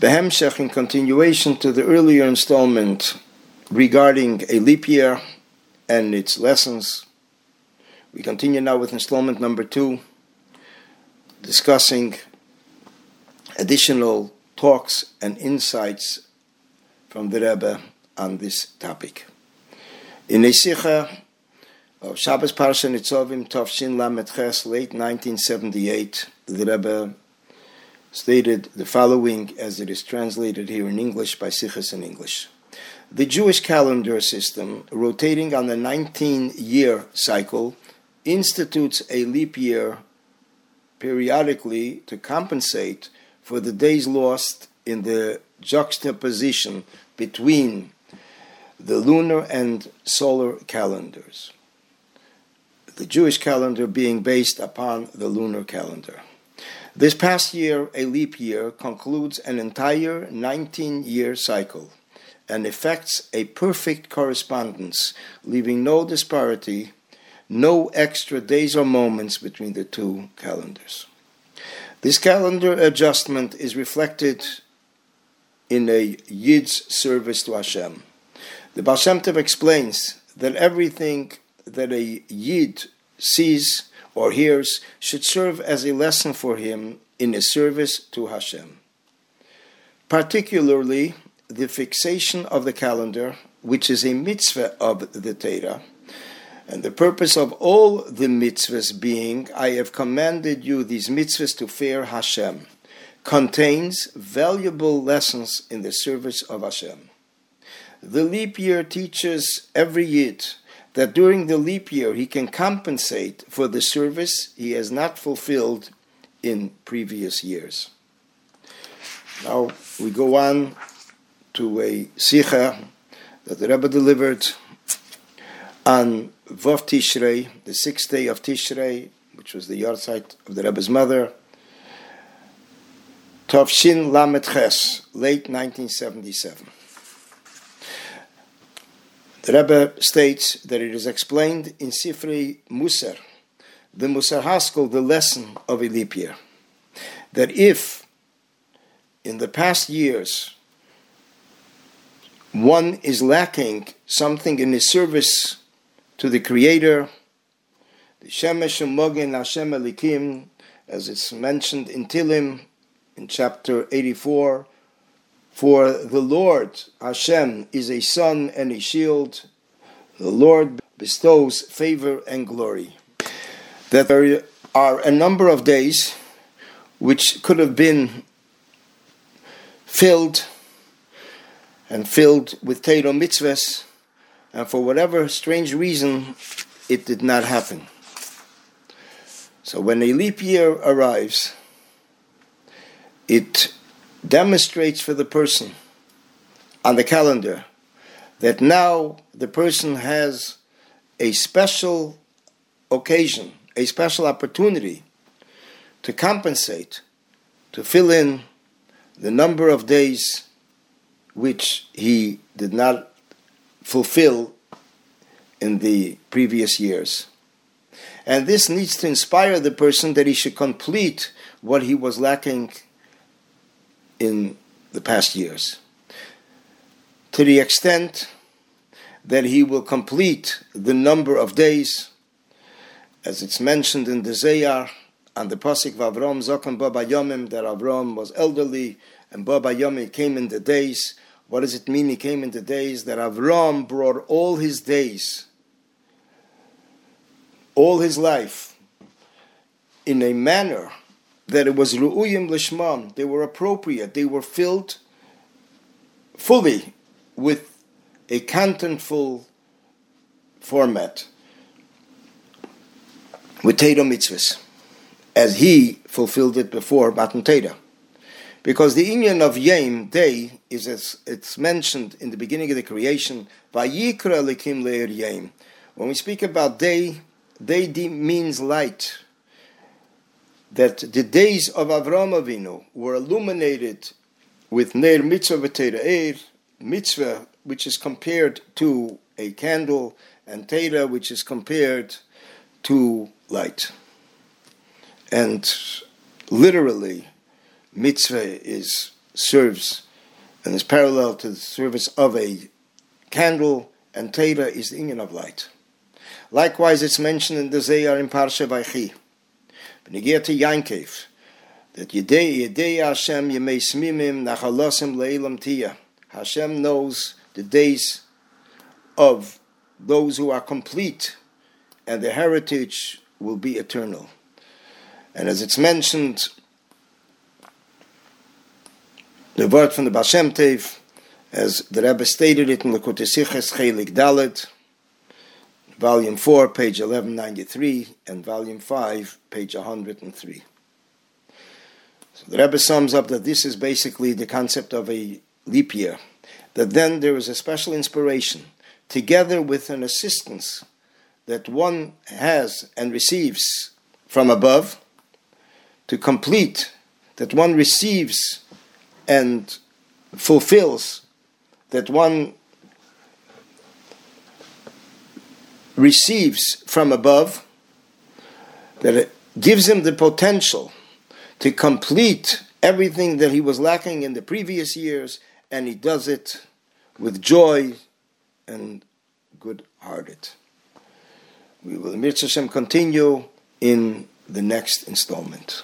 Behemshech in continuation to the earlier installment regarding a leap year and its lessons. We continue now with installment number two, discussing additional talks and insights from the Rebbe on this topic. In a Sikha of Shabbos Parsha Nitzovim Tovshin Lamed Ches, late 1978, the Rebbe stated the following as it is translated here in English by Sichos in English. The Jewish calendar system, rotating on the 19 year cycle, institutes a leap year periodically to compensate for the days lost in the juxtaposition between the lunar and solar calendars. The Jewish calendar being based upon the lunar calendar. This past year, a leap year, concludes an entire 19 year cycle and effects a perfect correspondence, leaving no disparity, no extra days or moments between the two calendars. This calendar adjustment is reflected in a Yid's service to Hashem. The Baal Shem Tov explains that everything that a Yid sees or hears should serve as a lesson for him in his service to Hashem. Particularly, the fixation of the calendar, which is a mitzvah of the Torah, and the purpose of all the mitzvahs being, I have commanded you these mitzvahs to fear Hashem, contains valuable lessons in the service of Hashem. The leap year teaches every Yid that during the leap year he can compensate for the service he has not fulfilled in previous years. Now we go on to a sicha that the Rebbe delivered on Vav Tishrei, the sixth day of Tishrei, which was the yahrzeit of the Rebbe's mother, Tovshin Lamet Ches, late 1977. The Rebbe states that it is explained in Sifrei Musar, the Musar Haskell, the lesson of a that if in the past years one is lacking something in his service to the Creator, the Shemesh Mogin Hashem Elikim, as it's mentioned in Tilim in chapter 84, for the Lord Hashem is a sun and a shield. The Lord bestows favor and glory. That there are a number of days which could have been filled and filled with Torah mitzvahs, and for whatever strange reason, it did not happen. So when a leap year arrives, it demonstrates for the person on the calendar that now the person has a special occasion, a special opportunity to compensate, to fill in the number of days which he did not fulfill in the previous years. And this needs to inspire the person that he should complete what he was lacking in the past years. To the extent that he will complete the number of days, as it's mentioned in the Zohar, and the Pasik of Avram Zokan Baba Yomim, that Avram was elderly and Baba Yomim came in the days. What does it mean he came in the days? That Avram brought all his days, all his life, in a manner that it was ru'uyim lishmam. They were appropriate. They were filled fully with a contentful format with Torah mitzvahs, as he fulfilled it before Matan Torah. Because the union of Yom, day, is as it's mentioned in the beginning of the creation, Vayikra Likim Leir Yom. When we speak about day, day means light that the days of Avram Avinu were illuminated with Ner Mitzvah V'Torah Mitzvah, which is compared to a candle, and Torah, which is compared to light. And literally, Mitzvah is serves and is parallel to the service of a candle, and Torah is the union of light. Likewise, it's mentioned in the Zohar in Parsha Vayechi. Get to Yankev, that Yedei Yedei Hashem Yemei Smimim Nachalosim Leilam Tia. Hashem knows the days of those who are complete, and their heritage will be eternal. And as it's mentioned, the word from the Baal Shem Tov, as the Rebbe stated it in the Siches Chelik Dalet, volume 4, page 1193, and volume 5, page 103. So the Rebbe sums up that this is basically the concept of a leap year, that then there is a special inspiration, together with an assistance that one has and receives from above, to complete, that one receives and fulfills, that one receives from above, that it gives him the potential to complete everything that he was lacking in the previous years, and he does it with joy and good hearted. We will, Mitzvah continue in the next installment.